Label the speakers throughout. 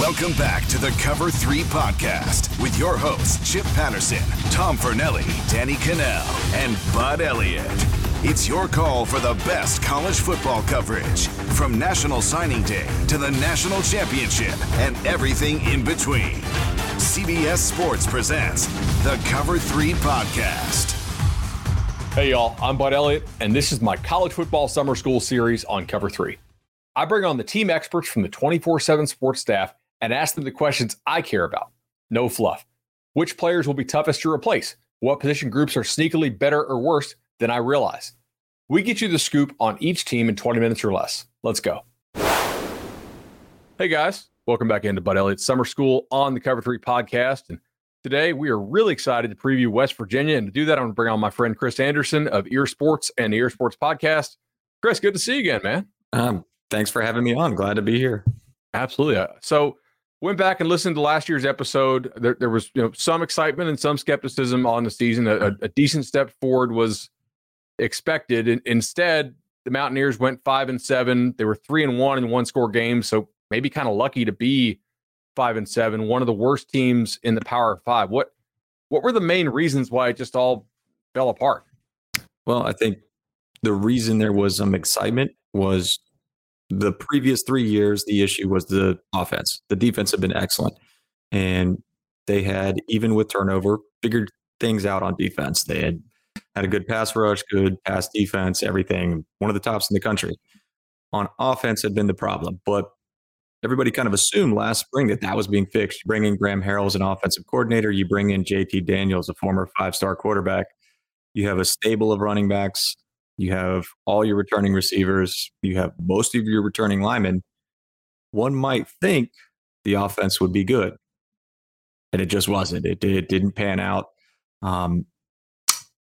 Speaker 1: Welcome back to the Cover 3 podcast with your hosts, Chip Patterson, Tom Fornelli, Danny Kanell, and Bud Elliott. It's your call for the best college football coverage from National Signing Day to the National Championship and everything in between. CBS Sports presents the Cover 3 podcast.
Speaker 2: Hey, y'all, I'm Bud Elliott, and this is my college football summer school series on Cover 3. I bring on the team experts from the 24 7 sports staff and ask them the questions I care about. No fluff. Which players will be toughest to replace? What position groups are sneakily better or worse than I realize? We get you the scoop on each team in 20 minutes or less. Let's go. Hey guys, welcome back into Bud Elliott's Summer School on the Cover 3 podcast. And today we are really excited to preview West Virginia. And to do that, I'm going to bring on my friend Chris Anderson of EerSports and the EerSports podcast. Chris, good to see you again, man.
Speaker 3: Um, thanks for having me on. Glad to be here.
Speaker 2: Absolutely. So, went back and listened to last year's episode. There, there was you know some excitement and some skepticism on the season. A, a decent step forward was expected. And instead, the Mountaineers went five and seven. They were three and one in one score games, so maybe kind of lucky to be five and seven. One of the worst teams in the Power Five. What what were the main reasons why it just all fell apart?
Speaker 3: Well, I think the reason there was some excitement was the previous three years, the issue was the offense. The defense had been excellent. And they had, even with turnover, figured things out on defense. They had had a good pass rush, good pass defense, everything, one of the tops in the country. On offense had been the problem. But everybody kind of assumed last spring that that was being fixed. You bring in Graham Harrell as an offensive coordinator, you bring in JT Daniels, a former five star quarterback. You have a stable of running backs you have all your returning receivers, you have most of your returning linemen. One might think the offense would be good, and it just wasn't. It, it didn't pan out. Um,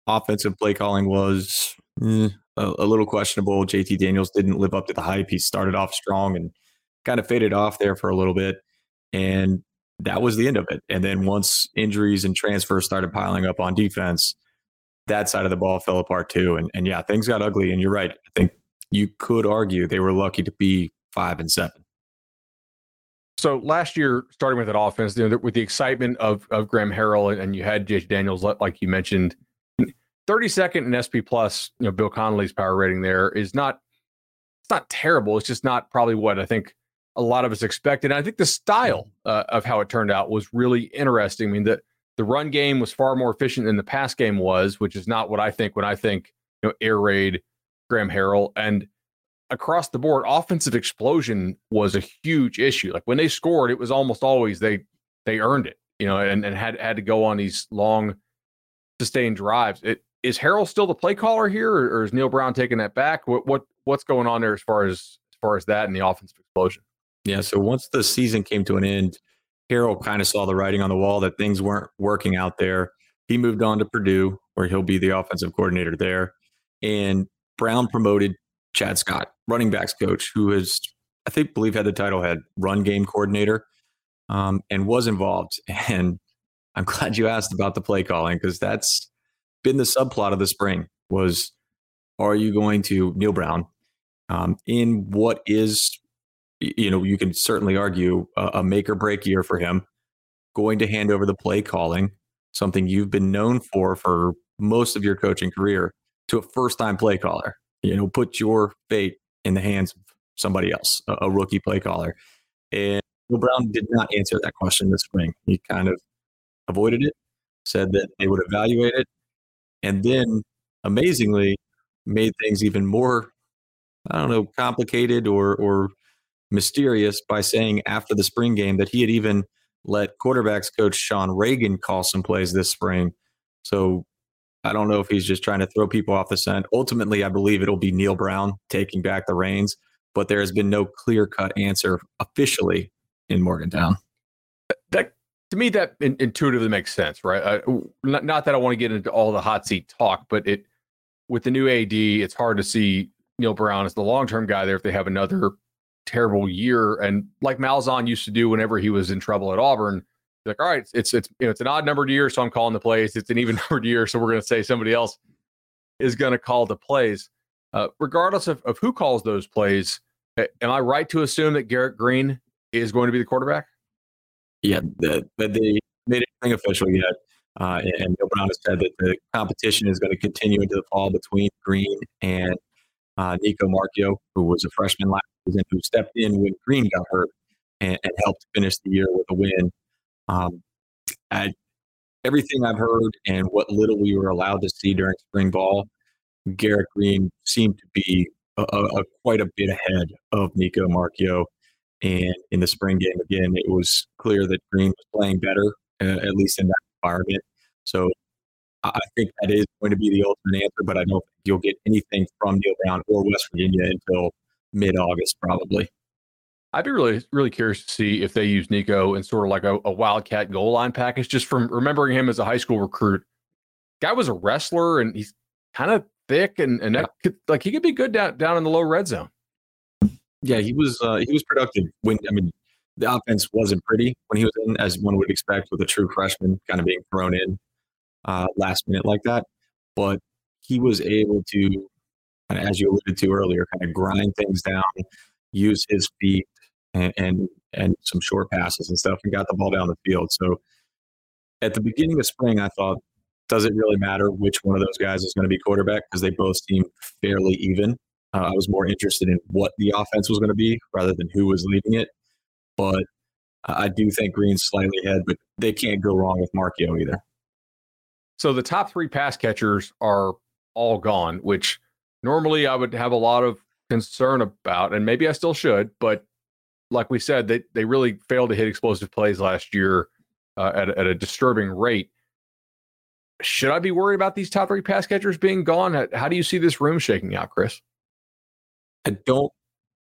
Speaker 3: offensive play calling was eh, a, a little questionable. JT Daniels didn't live up to the hype. He started off strong and kind of faded off there for a little bit. And that was the end of it. And then once injuries and transfers started piling up on defense, that side of the ball fell apart too. And and yeah, things got ugly. And you're right. I think you could argue they were lucky to be five and seven.
Speaker 2: So last year, starting with that offense, you know, with the excitement of of Graham Harrell and you had JT Daniels, like you mentioned, 32nd in SP plus, you know, Bill Connelly's power rating there is not it's not terrible. It's just not probably what I think a lot of us expected. And I think the style uh, of how it turned out was really interesting. I mean, the the run game was far more efficient than the pass game was, which is not what I think when I think you know air raid, Graham Harrell, and across the board, offensive explosion was a huge issue. Like when they scored, it was almost always they they earned it, you know, and, and had had to go on these long sustained drives. It, is Harrell still the play caller here, or, or is Neal Brown taking that back? What what what's going on there as far as as far as that and the offensive explosion?
Speaker 3: Yeah. So once the season came to an end, Harrell kind of saw the writing on the wall that things weren't working out there. He moved on to Purdue, where he'll be the offensive coordinator there. And Brown promoted Chad Scott, running backs coach, who is, I think, believe had the title head run game coordinator, um, and was involved. And I'm glad you asked about the play calling because that's been the subplot of the spring. Was are you going to Neal Brown um, in what is you know, you can certainly argue a, a make or break year for him. Going to hand over the play calling, something you've been known for for most of your coaching career, to a first time play caller. You know, put your fate in the hands of somebody else, a, a rookie play caller. And Will Brown did not answer that question this spring. He kind of avoided it, said that they would evaluate it, and then amazingly made things even more, I don't know, complicated or or mysterious by saying after the spring game that he had even let quarterbacks coach Sean Reagan call some plays this spring. So I don't know if he's just trying to throw people off the scent. Ultimately, I believe it'll be Neal Brown taking back the reins, but there has been no clear cut answer officially in Morgantown.
Speaker 2: That to me, that in, intuitively makes sense, right? I, not, not that I want to get into all the hot seat talk, but it with the new AD, it's hard to see Neal Brown as the long term guy there if they have another terrible year. And like Malzahn used to do whenever he was in trouble at Auburn, like, all right, it's it's you know it's an odd numbered year, so I'm calling the plays. It's an even numbered year, so we're going to say somebody else is going to call the plays. Uh, regardless of, of who calls those plays, am I right to assume that Garrett Greene is going to be the quarterback?
Speaker 3: Yeah, the, they made anything official yet. Uh, and Neal Brown has said that the competition is going to continue into the fall between Greene and uh, Nico Marchiol, who was a freshman last season, who stepped in when Greene got hurt and, and helped finish the year with a win. Um, I, everything I've heard and what little we were allowed to see during spring ball, Garrett Greene seemed to be a, a, quite a bit ahead of Nico Marchiol. And in the spring game, again, it was clear that Greene was playing better, uh, at least in that environment. So I think that is going to be the ultimate answer, but I don't think you'll get anything from Neal Brown or West Virginia until mid August, probably.
Speaker 2: I'd be really, really curious to see if they use Nico in sort of like a, a wildcat goal line package. Just from remembering him as a high school recruit, guy was a wrestler and he's kind of thick and and that could, like he could be good down down in the low red zone.
Speaker 3: Yeah, he was uh, he was productive when I mean the offense wasn't pretty when he was in, as one would expect with a true freshman kind of being thrown in uh, last minute like that. But he was able to, as you alluded to earlier, kind of grind things down, use his feet, and, and and some short passes and stuff and got the ball down the field. So at the beginning of spring, I thought, does it really matter which one of those guys is going to be quarterback because they both seem fairly even. Uh, I was more interested in what the offense was going to be rather than who was leading it. But I do think Greene's slightly ahead, but they can't go wrong with Marchiol either.
Speaker 2: So the top three pass catchers are all gone, which normally I would have a lot of concern about, and maybe I still should, but like we said, they they really failed to hit explosive plays last year uh, at at a disturbing rate. Should I be worried about these top three pass catchers being gone? How do you see this room shaking out, Chris?
Speaker 3: I don't.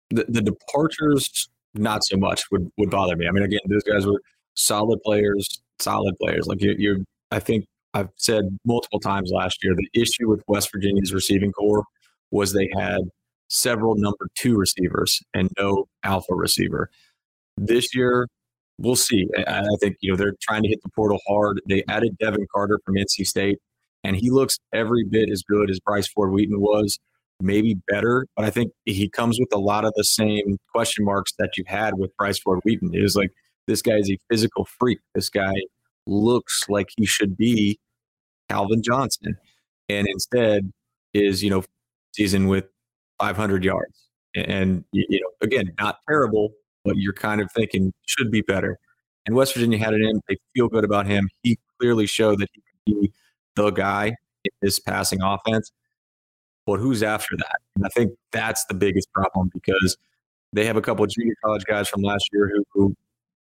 Speaker 3: The, the departures, not so much would would bother me. I mean, again, those guys were solid players, solid players. Like you, you I think I've said multiple times last year, the issue with West Virginia's receiving corps was they had several number two receivers and no alpha receiver. This year, we'll see. I, think you know they're trying to hit the portal hard. They added Devin Carter from NC State, and he looks every bit as good as Bryce Ford Wheaton was, maybe better. But I think he comes with a lot of the same question marks that you had with Bryce Ford Wheaton. It was like this guy is a physical freak. This guy looks like he should be Calvin Johnson, and instead is you know season with 500 yards. And, you know, again, not terrible, but you're kind of thinking should be better. And West Virginia had it in. They feel good about him. He clearly showed that he could be the guy in this passing offense. But who's after that? And I think that's the biggest problem because they have a couple of junior college guys from last year who, who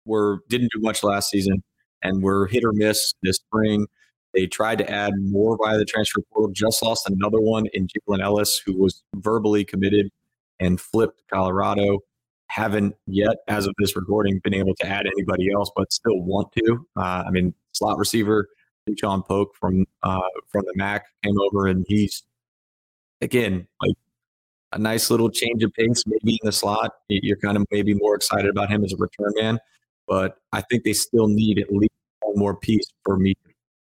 Speaker 3: were didn't do much last season and were hit or miss this spring. They tried to add more via the transfer portal, just lost another one in Jalen Ellis, who was verbally committed and flipped Colorado. Haven't yet, as of this recording, been able to add anybody else, but still want to. Uh, I mean, slot receiver John Polk from uh, from the MAC came over, and he's again like a nice little change of pace, maybe in the slot. You're kind of maybe more excited about him as a return man, but I think they still need at least one more piece for me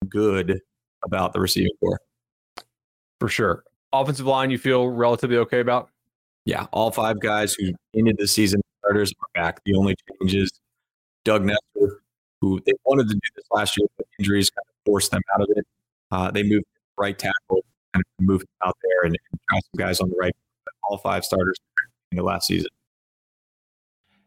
Speaker 3: good about the receiving corps.
Speaker 2: For sure. Offensive line, you feel relatively okay about?
Speaker 3: Yeah, all five guys who ended the season starters are back. The only change is Doug Nester, who they wanted to do this last year, but injuries kind of forced them out of it. Uh, they moved right tackle, kind of moved out there and, and try some guys on the right. All five starters in the last season.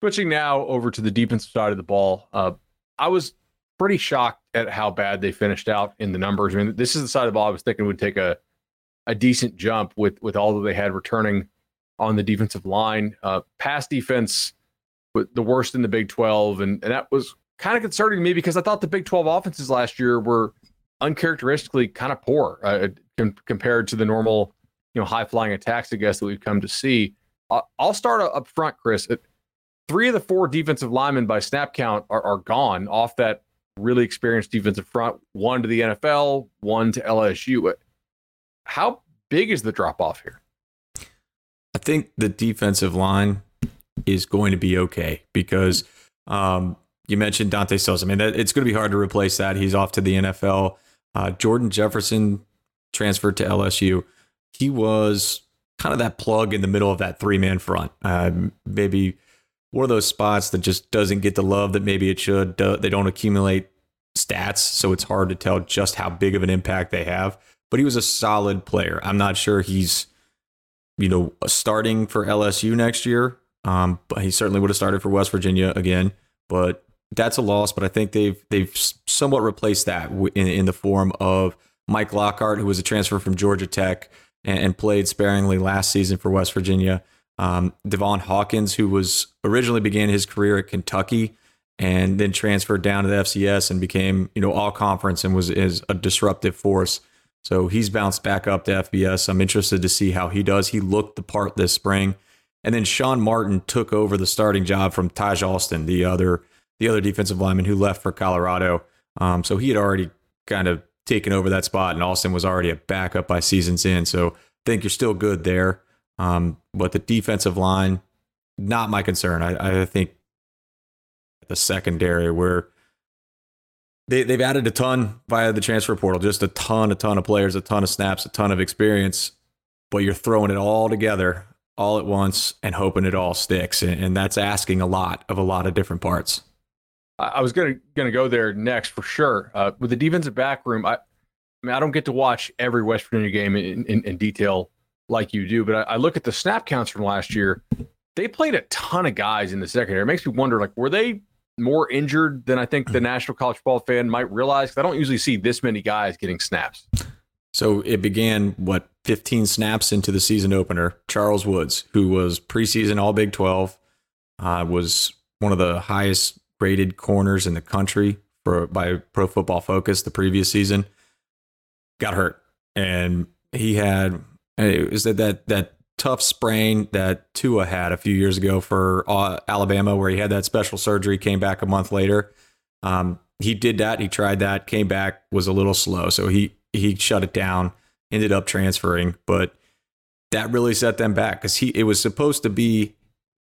Speaker 2: Switching now over to the defensive side of the ball, uh, I was pretty shocked at how bad they finished out in the numbers. I mean, this is the side of the ball I was thinking would take a a decent jump with with all that they had returning on the defensive line. Uh, pass defense, the worst in the Big Twelve, and, and that was kind of concerning to me because I thought the Big 12 offenses last year were uncharacteristically kind of poor uh, com- compared to the normal, you know, high flying attacks, I guess, that we've come to see. Uh, I'll start up front, Chris. Three of the four defensive linemen by snap count are, are gone off that really experienced defensive front, one to the NFL, one to LSU. How big is the drop off here?
Speaker 3: I think the defensive line is going to be okay because um, you mentioned Dante Stills. I mean, it's going to be hard to replace that. He's off to the NFL. Uh, Jordan Jefferson transferred to LSU. He was kind of that plug in the middle of that three man front. Uh, maybe one of those spots that just doesn't get the love that maybe it should. They don't accumulate stats, so it's hard to tell just how big of an impact they have. But he was a solid player. I'm not sure he's, you know, starting for LSU next year. Um, but he certainly would have started for West Virginia again. But that's a loss, but I think they've they've somewhat replaced that in, in the form of Mike Lockhart, who was a transfer from Georgia Tech and, and played sparingly last season for West Virginia. Um, Devon Hawkins, who was originally began his career at Kentucky and then transferred down to the FCS and became you know all conference and was is a disruptive force. So he's bounced back up to FBS. I'm interested to see how he does. He looked the part this spring. And then Sean Martin took over the starting job from Taj Austin, the other the other defensive lineman who left for Colorado. Um, so he had already kind of taken over that spot, and Austin was already a backup by season's end. So I think you're still good there. Um, but the defensive line, not my concern. I, I think the secondary where they, they've added a ton via the transfer portal, just a ton, a ton of players, a ton of snaps, a ton of experience, but you're throwing it all together all at once and hoping it all sticks. And, and that's asking a lot of a lot of different parts.
Speaker 2: I was gonna gonna go there next for sure. Uh, with the defensive back room, I, I, mean, I don't get to watch every West Virginia game in, in, in detail like you do, but I, I, look at the snap counts from last year. They played a ton of guys in the secondary. It makes me wonder, like, were they more injured than I think the National College Football fan might realize? Because I don't usually see this many guys getting snaps.
Speaker 3: So it began what 15 snaps into the season opener. Charles Woods, who was preseason All Big 12, uh, was one of the highest rated corners in the country for by Pro Football Focus the previous season, got hurt, and he had was that that that tough sprain that Tua had a few years ago for uh, Alabama, where he had that special surgery, came back a month later. Um, he did that. He tried that, came back, was a little slow, so he he shut it down. Ended up transferring, but that really set them back because he it was supposed to be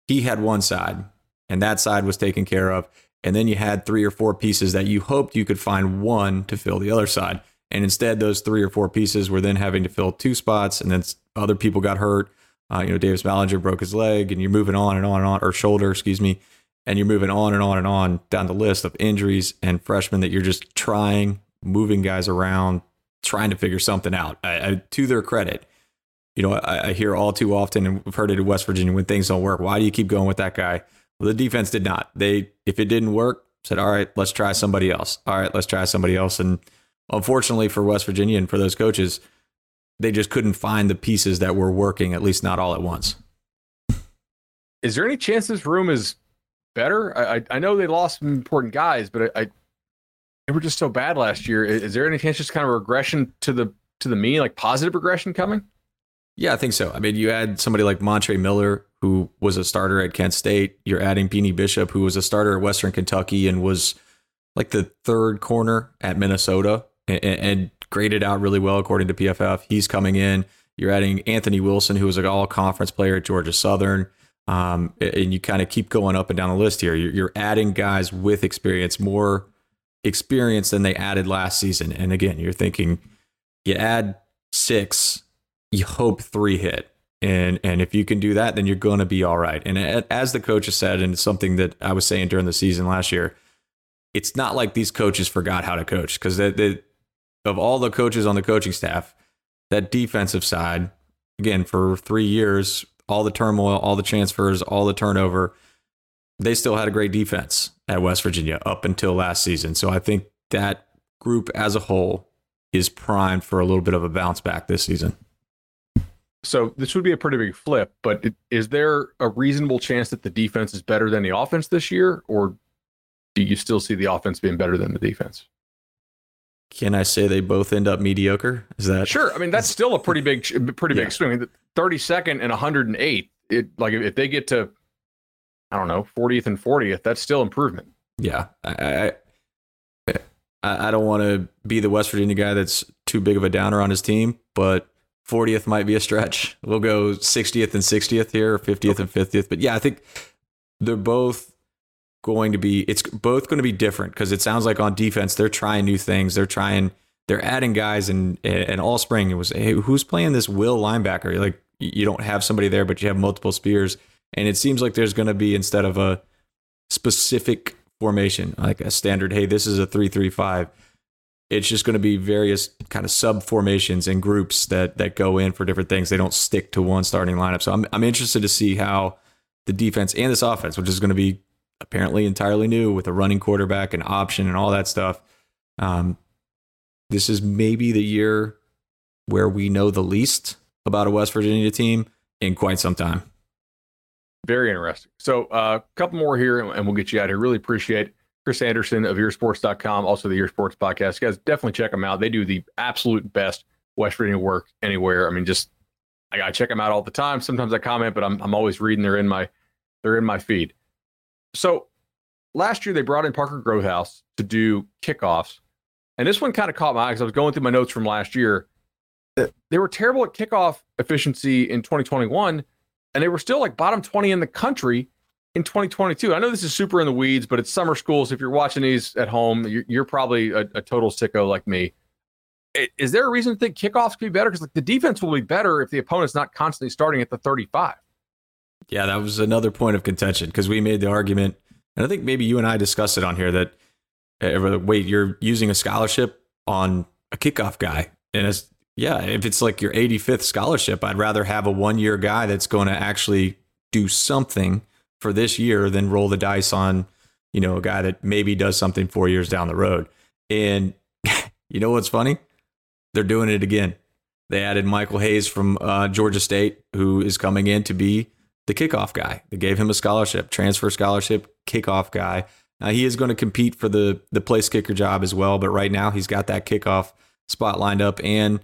Speaker 3: he had one side and that side was taken care of. And then you had three or four pieces that you hoped you could find one to fill the other side. And instead, those three or four pieces were then having to fill two spots, and then other people got hurt. Uh, you know, Davis Mallinger broke his leg, and you're moving on and on and on, or shoulder, excuse me, and you're moving on and on and on down the list of injuries and freshmen that you're just trying, moving guys around, trying to figure something out. I, I, to their credit, you know, I, I hear all too often, and we've heard it in West Virginia when things don't work. Why do you keep going with that guy? Well, the defense did not. They, if it didn't work, said, all right, let's try somebody else. All right, let's try somebody else. And unfortunately for West Virginia and for those coaches, they just couldn't find the pieces that were working, at least not all at once.
Speaker 2: Is there any chance this room is better? I, I, I know they lost some important guys, but I, I, they were just so bad last year. Is, is there any chance just kind of regression to the to the mean, like positive regression coming?
Speaker 3: Yeah, I think so. I mean, you add somebody like Montre Miller, who was a starter at Kent State. You're adding Beanie Bishop, who was a starter at Western Kentucky and was like the third corner at Minnesota and, and graded out really well according to PFF. He's coming in. You're adding Anthony Wilson, who was an all conference player at Georgia Southern. Um, and you kind of keep going up and down the list here. You're, you're adding guys with experience, more experience than they added last season. And again, you're thinking you add six, you hope three hit. And, and if you can do that, then you're going to be all right. And as the coach has said, and it's something that I was saying during the season last year, it's not like these coaches forgot how to coach because of all the coaches on the coaching staff, that defensive side, again, for three years, all the turmoil, all the transfers, all the turnover, they still had a great defense at West Virginia up until last season. So I think that group as a whole is primed for a little bit of a bounce back this season.
Speaker 2: So this would be a pretty big flip, but is there a reasonable chance that the defense is better than the offense this year, or do you still see the offense being better than the defense?
Speaker 3: Can I say they both end up mediocre? Is that
Speaker 2: sure? I mean, that's still a pretty big, pretty big yeah. swing. Thirty second and 108. It like if they get to, I don't know, 40th and 40th, that's still improvement.
Speaker 3: Yeah, I, I, I don't want to be the West Virginia guy that's too big of a downer on his team, but 40th might be a stretch. We'll go 60th and 60th here, or 50th okay. and 50th. But yeah, I think they're both going to be it's both going to be different because it sounds like on defense they're trying new things. They're trying they're adding guys and and all spring. It was hey who's playing this will linebacker? Like you don't have somebody there but you have multiple spears. And it seems like there's going to be instead of a specific formation like a standard hey this is a 335 it's just going to be various kind of sub formations and groups that that go in for different things. They don't stick to one starting lineup. So I'm I'm interested to see how the defense and this offense which is going to be apparently entirely new with a running quarterback and option and all that stuff. Um, this is maybe the year where we know the least about a West Virginia team in quite some time.
Speaker 2: Very interesting. So, a uh, couple more here, and we'll get you out here. Really appreciate Chris Anderson of eersports.com, also the EerSports podcast. Guys, definitely check them out. They do the absolute best West Virginia work anywhere. I mean, just I, I check them out all the time. Sometimes I comment, but I'm I'm always reading. They're in my they're in my feed. So last year they brought in Parker Grothaus to do kickoffs, and this one kind of caught my eye because I was going through my notes from last year. Uh, they were terrible at kickoff efficiency in 2021, and they were still like bottom 20 in the country in 2022. I know this is super in the weeds, but it's summer school. So if you're watching these at home, you're, you're probably a, a, total sicko like me. Is there a reason to think kickoffs could be better? Because like the defense will be better if the opponent's not constantly starting at the 35.
Speaker 3: Yeah, that was another point of contention because we made the argument, and I think maybe you and I discussed it on here that uh, wait, you're using a scholarship on a kickoff guy, and it's yeah, if it's like your 85th scholarship, I'd rather have a one year guy that's going to actually do something for this year than roll the dice on you know a guy that maybe does something four years down the road. And you know what's funny? They're doing it again. They added Michael Hayes from uh, Georgia State, who is coming in to be the kickoff guy. They gave him a scholarship, transfer scholarship, kickoff guy. Now he is going to compete for the the place kicker job as well, but right now he's got that kickoff spot lined up. And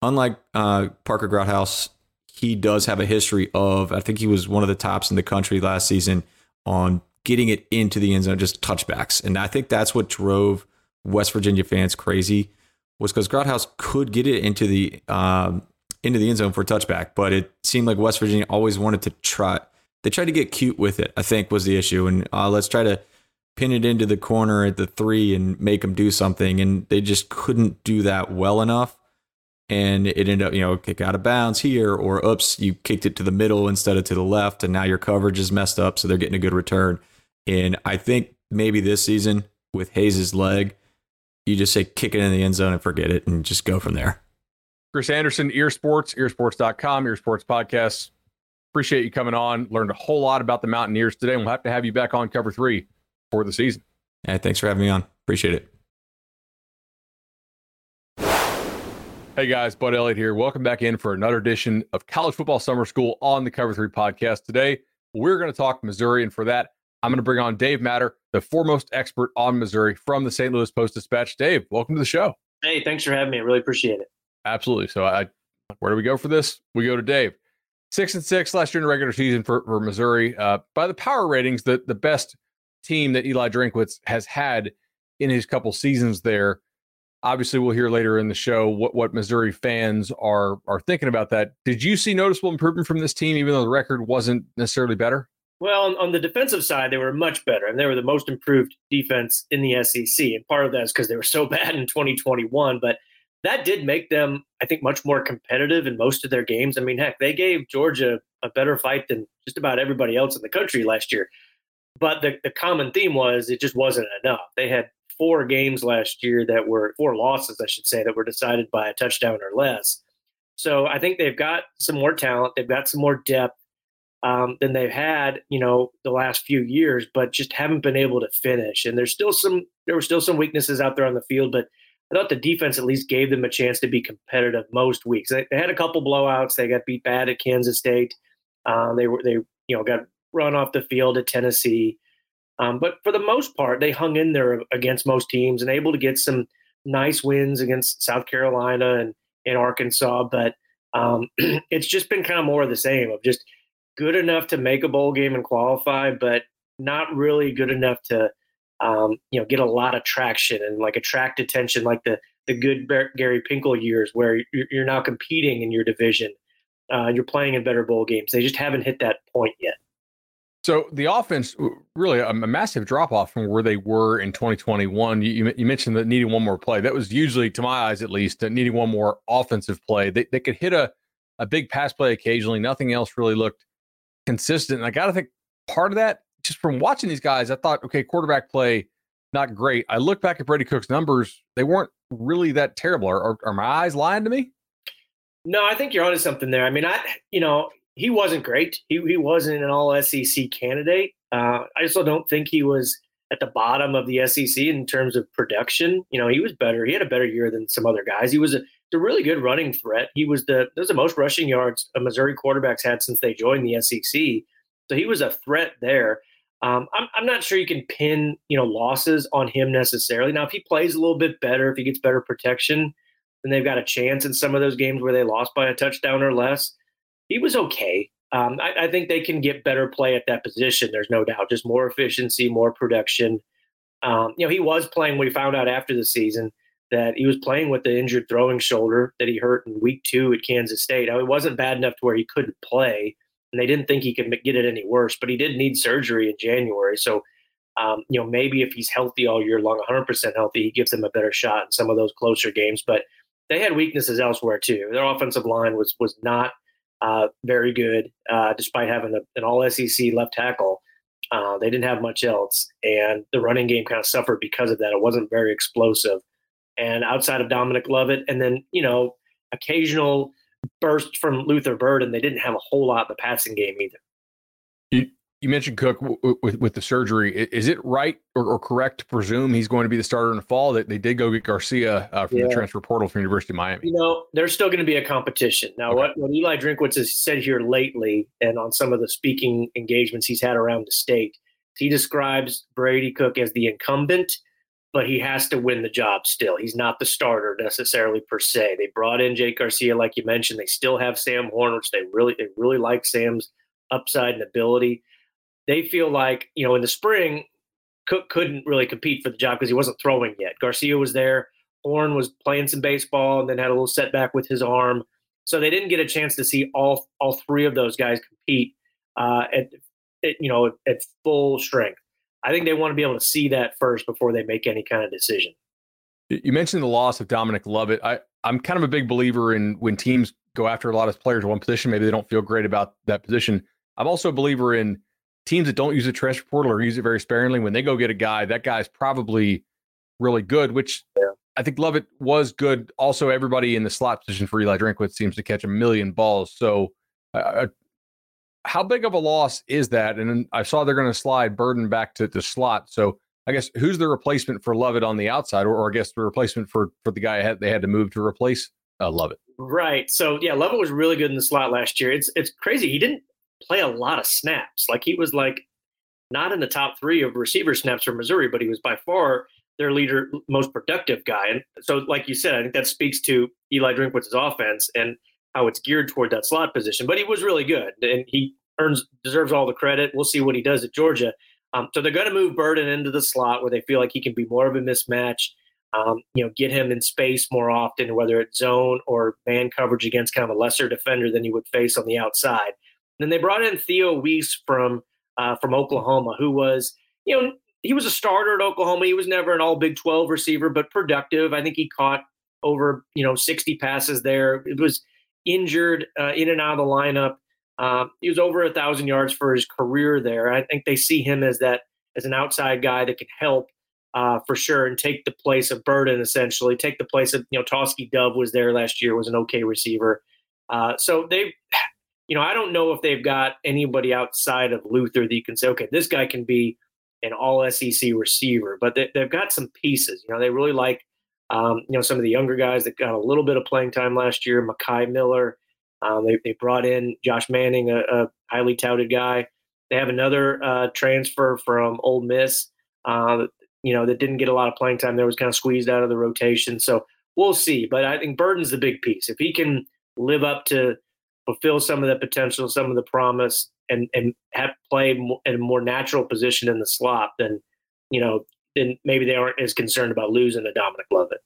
Speaker 3: unlike uh, Parker Grothaus, he does have a history of. I think he was one of the tops in the country last season on getting it into the end zone, just touchbacks. And I think that's what drove West Virginia fans crazy was because Grothaus could get it into the um, into the end zone for a touchback, but it seemed like West Virginia always wanted to try. They tried to get cute with it. I think was the issue, and uh, let's try to pin it into the corner at the three and make them do something, and they just couldn't do that well enough. And it ended up, you know, kick out of bounds here, or oops, you kicked it to the middle instead of to the left, and now your coverage is messed up, so they're getting a good return. And I think maybe this season with Hayes's leg, you just say kick it in the end zone and forget it, and just go from there.
Speaker 2: Chris Anderson, Ear Sports, eersports.com, Ear Sports Podcast. Appreciate you coming on. Learned a whole lot about the Mountaineers today. And we'll have to have you back on cover three for the season.
Speaker 3: Yeah, thanks for having me on. Appreciate it.
Speaker 2: Hey guys, Bud Elliott here. Welcome back in for another edition of College Football Summer School on the Cover 3 podcast. Today, we're going to talk Missouri. And for that, I'm going to bring on Dave Matter, the foremost expert on Missouri from the St. Louis Post Dispatch. Dave, welcome to the show.
Speaker 4: Hey, thanks for having me. I really appreciate it.
Speaker 2: Absolutely. So I where do we go for this? We go to Dave. Six and six last year in the regular season for, for Missouri. Uh, by the power ratings, the, the best team that Eli Drinkwitz has had in his couple seasons there. Obviously, we'll hear later in the show what, what Missouri fans are are thinking about that. Did you see noticeable improvement from this team, even though the record wasn't necessarily better?
Speaker 4: Well, on, the defensive side, they were much better, and they were the most improved defense in the SEC. And part of that is because they were so bad in 2021. But that did make them, I think, much more competitive in most of their games. I mean, heck, they gave Georgia a better fight than just about everybody else in the country last year. But the, the common theme was it just wasn't enough. They had four games last year that were four losses, I should say, that were decided by a touchdown or less. So I think they've got some more talent. They've got some more depth um, than they've had, you know, the last few years, but just haven't been able to finish. And there's still some there were still some weaknesses out there on the field, but I thought the defense at least gave them a chance to be competitive most weeks. They, they had a couple blowouts. They got beat bad at Kansas State. Uh, they were they you know got run off the field at Tennessee. Um, but for the most part, they hung in there against most teams and able to get some nice wins against South Carolina and, and Arkansas. But um, it's just been kind of more of the same of just good enough to make a bowl game and qualify, but not really good enough to um, you know get a lot of traction and like attract attention like the the good Gary Pinkel years where you're now competing in your division. Uh, you're playing in better bowl games. They just haven't hit that point yet.
Speaker 2: So the offense, really a, massive drop off from where they were in 2021. You, you, mentioned that needing one more play. That was usually, to my eyes at least, needing one more offensive play. They, they could hit a, a big pass play occasionally. Nothing else really looked consistent. And I got to think part of that, just from watching these guys, I thought, okay, quarterback play, not great. I look back at Brady Cook's numbers; they weren't really that terrible. Are, are, are my eyes lying to me?
Speaker 4: No, I think you're onto something there. I mean, I you know he wasn't great. He he wasn't an All SEC candidate. Uh, I also don't think he was at the bottom of the SEC in terms of production. You know, he was better. He had a better year than some other guys. He was a a really good running threat. He was the there's the most rushing yards a Missouri quarterbacks had since they joined the SEC. So he was a threat there. Um, I'm, I'm not sure you can pin you know losses on him necessarily. Now, if he plays a little bit better, if he gets better protection, then they've got a chance in some of those games where they lost by a touchdown or less. He was okay. Um, I, I think they can get better play at that position. There's no doubt. Just more efficiency, more production. Um, you know, he was playing. We found out after the season that he was playing with the injured throwing shoulder that he hurt in week two at Kansas State. Now, it wasn't bad enough to where he couldn't play, and they didn't think he could get it any worse, but he did need surgery in January. So, um, you know, maybe if he's healthy all year long, 100% healthy, he gives them a better shot in some of those closer games. But they had weaknesses elsewhere too. Their offensive line was was not uh, very good, uh, despite having a, an All SEC left tackle. Uh, they didn't have much else, and the running game kind of suffered because of that. It wasn't very explosive and outside of Dominic Lovett, and then you know occasional burst from Luther Burden, and they didn't have a whole lot in the passing game either.
Speaker 2: You, you mentioned Cook w- with with the surgery. Is it right or, or, correct to presume he's going to be the starter in the fall? That they did go get Garcia uh, from yeah. the transfer portal from University of Miami.
Speaker 4: You know, there's still going to be a competition now. Okay. What what Eli Drinkwitz has said here lately, and on some of the speaking engagements he's had around the state, he describes Brady Cook as the incumbent but he has to win the job still. He's not the starter necessarily per se. They brought in Jake Garcia, like you mentioned. They still have Sam Horn, which they really they really like Sam's upside and ability. They feel like you know in the spring, Cook couldn't really compete for the job because he wasn't throwing yet. Garcia was there. Horn was playing some baseball and then had a little setback with his arm, so they didn't get a chance to see all all three of those guys compete uh, at, at you know at full strength. I think they want to be able to see that first before they make any kind of decision.
Speaker 2: You mentioned the loss of Dominic Lovett. I, I'm kind of a big believer in when teams go after a lot of players at one position, maybe they don't feel great about that position. I'm also a believer in teams that don't use the transfer portal or use it very sparingly. When they go get a guy, that guy's probably really good, which yeah. I think Lovett was good. Also, everybody in the slot position for Eli Drinkwitz seems to catch a million balls. So uh, how big of a loss is that? And I saw they're going to slide Burden back to the slot. So I guess who's the replacement for Lovett on the outside, or, or I guess the replacement for for the guy they had to move to replace uh, Lovett?
Speaker 4: Right. So yeah, Lovett was really good in the slot last year. It's it's crazy. He didn't play a lot of snaps. Like he was like not in the top three of receiver snaps for Missouri, but he was by far their leader, most productive guy. And so, like you said, I think that speaks to Eli Drinkwitz's offense and how it's geared toward that slot position. But he was really good, and he earns deserves all the credit. We'll see what he does at Georgia. Um, so they're going to move Burden into the slot where they feel like he can be more of a mismatch. Um, you know, get him in space more often, whether it's zone or man coverage against kind of a lesser defender than you would face on the outside. And then they brought in Theo Wease from uh, from Oklahoma, who was, you know, he was a starter at Oklahoma. He was never an All Big Twelve receiver, but productive. I think he caught over you know 60 passes there. It was injured uh, in and out of the lineup. Um, he was over a thousand yards for his career there. I think they see him as that as an outside guy that can help uh, for sure and take the place of Burden essentially, take the place of you know Tauskie Dove was there last year was an okay receiver. Uh, so they, you know, I don't know if they've got anybody outside of Luther that you can say, okay, this guy can be an All SEC receiver, but they, have got some pieces. You know, they really like um, you know, some of the younger guys that got a little bit of playing time last year, Mekhi Miller. Um, they, they brought in Josh Manning, a, a highly touted guy. They have another uh, transfer from Ole Miss, uh, you know, that didn't get a lot of playing time. There was kind of squeezed out of the rotation. So we'll see. But I think Burden's the big piece. If he can live up to fulfill some of the potential, some of the promise, and and have play in a more natural position in the slot, then you know then maybe they aren't as concerned about losing to Dominic Lovett.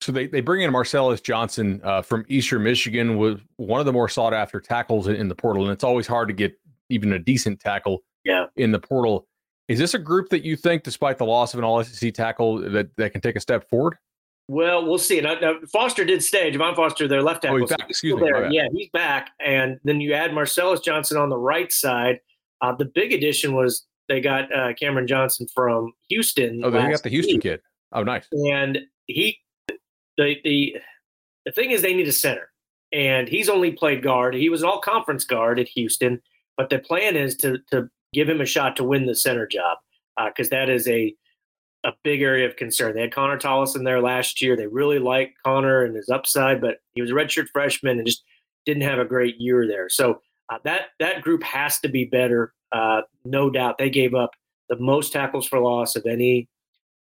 Speaker 2: So they, they bring in Marcellus Johnson uh, from Eastern Michigan, was one of the more sought after tackles in, in, the portal, and it's always hard to get even a decent tackle
Speaker 4: yeah.
Speaker 2: in the portal. Is this a group that you think, despite the loss of an All SEC tackle, that, that can take a step forward?
Speaker 4: Well, we'll see. Now, now Foster did stay. Javon Foster, their left tackle,
Speaker 2: oh, he's back. Excuse me.
Speaker 4: Yeah, he's back. And then you add Marcellus Johnson on the right side. Uh, the big addition was they got uh, Cameron Johnson from Houston.
Speaker 2: Oh, they got the Houston week. kid. Oh, nice.
Speaker 4: And he, the the the thing is, they need a center, and he's only played guard. He was an all conference guard at Houston, but the plan is to to give him a shot to win the center job because uh, that is a a big area of concern. They had Connor Tollison there last year. They really liked Connor and his upside, but he was a redshirt freshman and just didn't have a great year there. So uh, that that group has to be better. Uh, no doubt, they gave up the most tackles for loss of any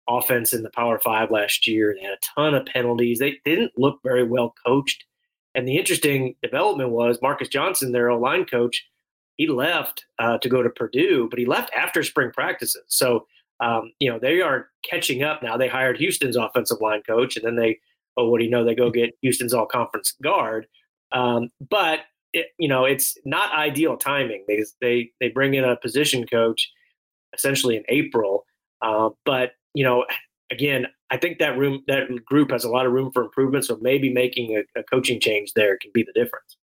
Speaker 4: offense in the Power Five last year. They had a ton of penalties. They, they didn't look very well coached. And the interesting development was Marcus Johnson, their O line coach, he left uh, to go to Purdue, but he left after spring practices. So, um, you know, they are catching up now. They hired Houston's offensive line coach, and then they, oh, what do you know? They go get Houston's all conference guard. Um, but it, you know, it's not ideal timing because they they bring in a position coach essentially in April. Uh, but you know, again, I think that room that group has a lot of room for improvement. So maybe making a, a coaching change there can be the difference.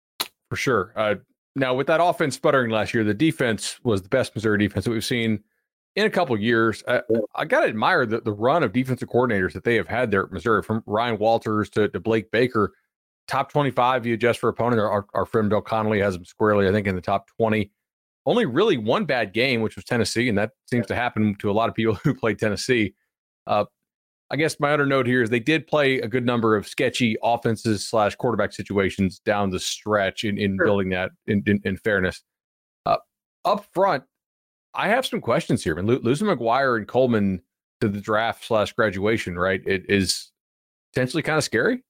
Speaker 2: For sure. Uh, now, with that offense sputtering last year, the defense was the best Missouri defense that we've seen in a couple years. I, I got to admire the, the run of defensive coordinators that they have had there at Missouri, from Ryan Walters to, to Blake Baker top 25 you adjust for opponent. Our, our friend Bill Connelly has them squarely, I think, in the top 20. Only really one bad game, which was Tennessee, and that seems to happen to a lot of people who play Tennessee. Uh, I guess my other note here is they did play a good number of sketchy offenses slash quarterback situations down the stretch in, in sure. building that in, in, in fairness. Uh, up front, I have some questions here. I mean, losing McGuire and Coleman to the draft slash graduation, right? It is potentially kind of scary.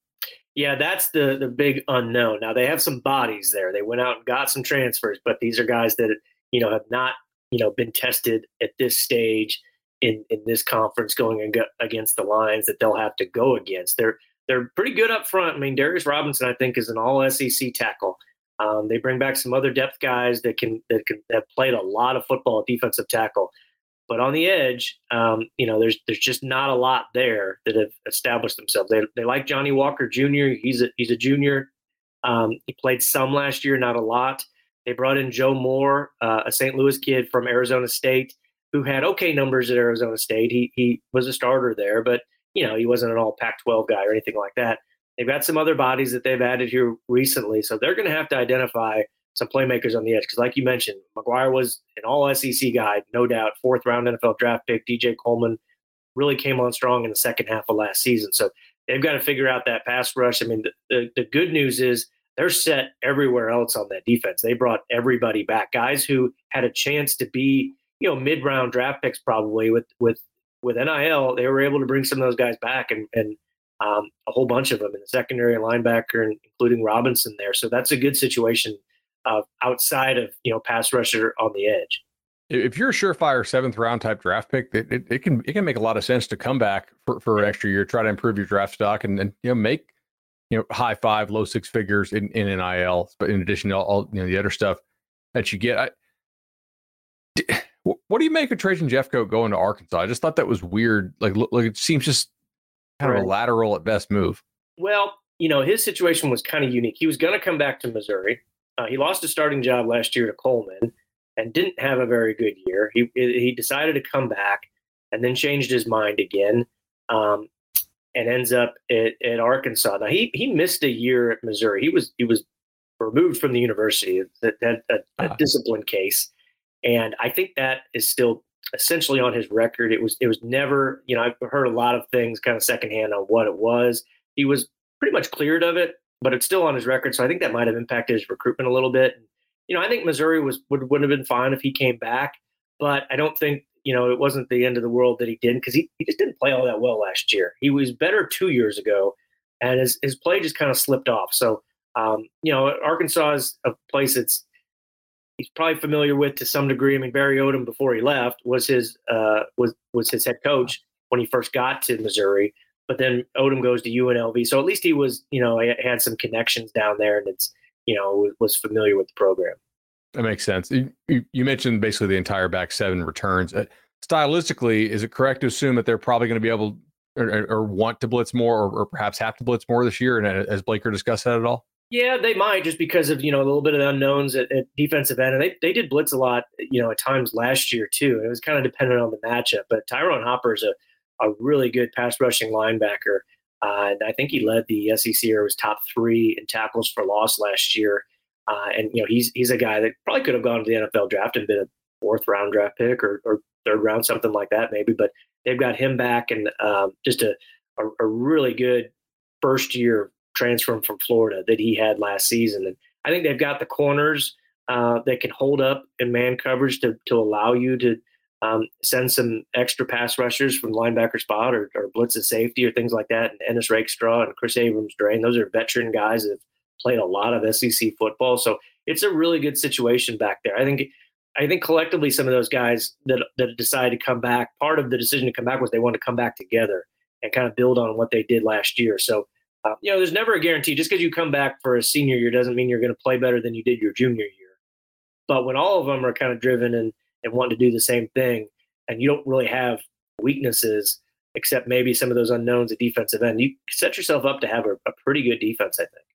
Speaker 4: Yeah, that's the the big unknown. Now they have some bodies there. They went out and got some transfers, but these are guys that you know have not you know been tested at this stage in in this conference going against the lines that they'll have to go against. They're they're pretty good up front. I mean, Darius Robinson, I think, is an All SEC tackle. Um, they bring back some other depth guys that can that can have played a lot of football at defensive tackle. But on the edge, um, you know, there's there's just not a lot there that have established themselves. They, they like Johnny Walker Jr. He's a he's a junior. Um, he played some last year, not a lot. They brought in Joe Moore, uh, a St. Louis kid from Arizona State, who had okay numbers at Arizona State. He he was a starter there, but you know he wasn't an All Pac-12 guy or anything like that. They've got some other bodies that they've added here recently, so they're going to have to identify some playmakers on the edge. Because, like you mentioned, McGuire was an all SEC guy, no doubt, fourth round NFL draft pick. DJ Coleman really came on strong in the second half of last season. So they've got to figure out that pass rush. I mean, the, the, the good news is they're set everywhere else on that defense. They brought everybody back, guys who had a chance to be, you know, mid round draft picks probably with with with NIL. They were able to bring some of those guys back and and um, a whole bunch of them in the secondary and linebacker, including Robinson there. So that's a good situation uh, outside of you know pass rusher on the edge.
Speaker 2: if you're a surefire seventh round type draft pick, it, it, it, can it can make a lot of sense to come back for, for an extra year, try to improve your draft stock, and, then you know make you know high five, low six figures in, in NIL, but in addition to all, all you know the other stuff that you get. I, what do you make of Trajan Jeffcoat going to Arkansas? I just thought that was weird. Like, look, it seems just kind right. of a lateral at best move.
Speaker 4: Well, you know, his situation was kind of unique. He was going to come back to Missouri. Uh, he lost his starting job last year to Coleman and didn't have a very good year. He he decided to come back and then changed his mind again, um, and ends up at, at, Arkansas. Now he he missed a year at Missouri. He was he was removed from the university. That that a, a uh. discipline case, and I think that is still essentially on his record. It was it was never you know I've heard a lot of things kind of secondhand on what it was. He was pretty much cleared of it, but it's still on his record. So I think that might have impacted his recruitment a little bit. You know, I think Missouri was would would have been fine if he came back, but I don't think you know it wasn't the end of the world that he didn't because he, he just didn't play all that well last year. He was better two years ago, and his his play just kind of slipped off. So um, you know, Arkansas is a place that's he's probably familiar with to some degree. I mean, Barry Odom before he left was his uh, was was his head coach when he first got to Missouri. But then Odom goes to UNLV, so at least he was you know had some connections down there, and it's you know was familiar with the program.
Speaker 2: That makes sense. You, you mentioned basically the entire back seven returns. Uh, stylistically, is it correct to assume that they're probably going to be able or, or, want to blitz more, or, or perhaps have to blitz more this year? And uh, has Blaker discussed that at all?
Speaker 4: Yeah, they might just because of you know a little bit of the unknowns at, at, defensive end, and they they did blitz a lot, you know, at times last year too. It was kind of dependent on the matchup, but Ty'Ron Hopper is a a really good pass rushing linebacker, uh, and I think he led the SEC or was top three in tackles for loss last year. Uh, and you know he's he's a guy that probably could have gone to the NFL draft and been a fourth round draft pick or, or third round, something like that maybe. But they've got him back and um, just a, a, a really good first year transfer from Florida that he had last season. And I think they've got the corners uh, that can hold up in man coverage to, to allow you to um, send some extra pass rushers from linebacker spot or, or blitz of safety or things like that. And Ennis Rakestraw and Kris Abrams-Draine, those are veteran guys that have played a lot of SEC football. So it's a really good situation back there. I think I think collectively some of those guys that that decided to come back, part of the decision to come back was they wanted to come back together and kind of build on what they did last year. So uh, you know, there's never a guarantee. Just because you come back for a senior year doesn't mean you're going to play better than you did your junior year. But when all of them are kind of driven and, and want to do the same thing, and you don't really have weaknesses except maybe some of those unknowns at defensive end, you set yourself up to have a, a pretty good defense, I think.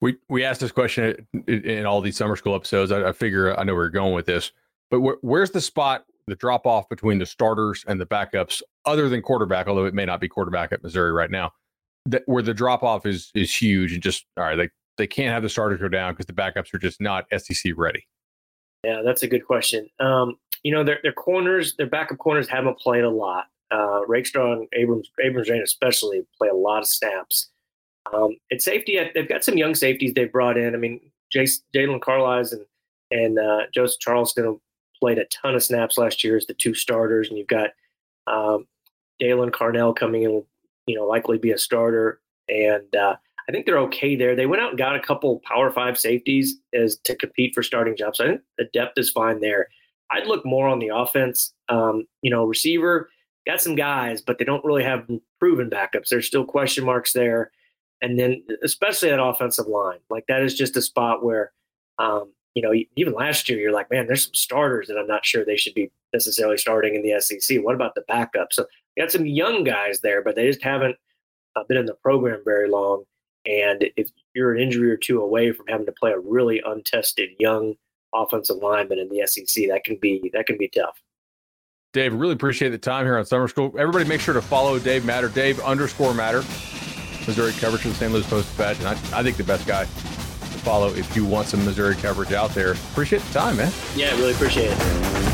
Speaker 2: We we asked this question in, in all these summer school episodes. I, I figure I know where you're going with this, but wh- where's the spot, the drop off between the starters and the backups, other than quarterback? Although it may not be quarterback at Missouri right now that where the drop off is is huge and just all right, they they can't have the starters go down because the backups are just not SEC ready.
Speaker 4: Yeah, that's a good question. Um, you know, their their corners, their backup corners haven't played a lot. Uh, Rakestraw and Abrams, Abrams-Draine especially play a lot of snaps. Um, at safety, they've got some young safeties they've brought in. I mean, Jaylon Carlies and and uh, Joseph Charleston played a ton of snaps last year as the two starters, and you've got um, Daylan Carnell coming in you know, likely be a starter. And uh, I think they're okay there. They went out and got a couple Power Five safeties as to compete for starting jobs. I think the depth is fine there. I'd look more on the offense. Um, you know, receiver got some guys, but they don't really have proven backups. There's still question marks there. And then, especially that offensive line, like that is just a spot where, um, you know, even last year, you're like, man, there's some starters that I'm not sure they should be necessarily starting in the SEC. What about the backup? So got some young guys there, but they just haven't uh, been in the program very long. And if you're an injury or two away from having to play a really untested young offensive lineman in the SEC, that can be that can be tough.
Speaker 2: Dave, really appreciate the time here on Summer School. Everybody, make sure to follow Dave Matter, Dave underscore Matter, Missouri coverage for the St. Louis Post Dispatch, and I, I think the best guy to follow if you want some Missouri coverage out there. Appreciate the time, man.
Speaker 4: Yeah, really appreciate it.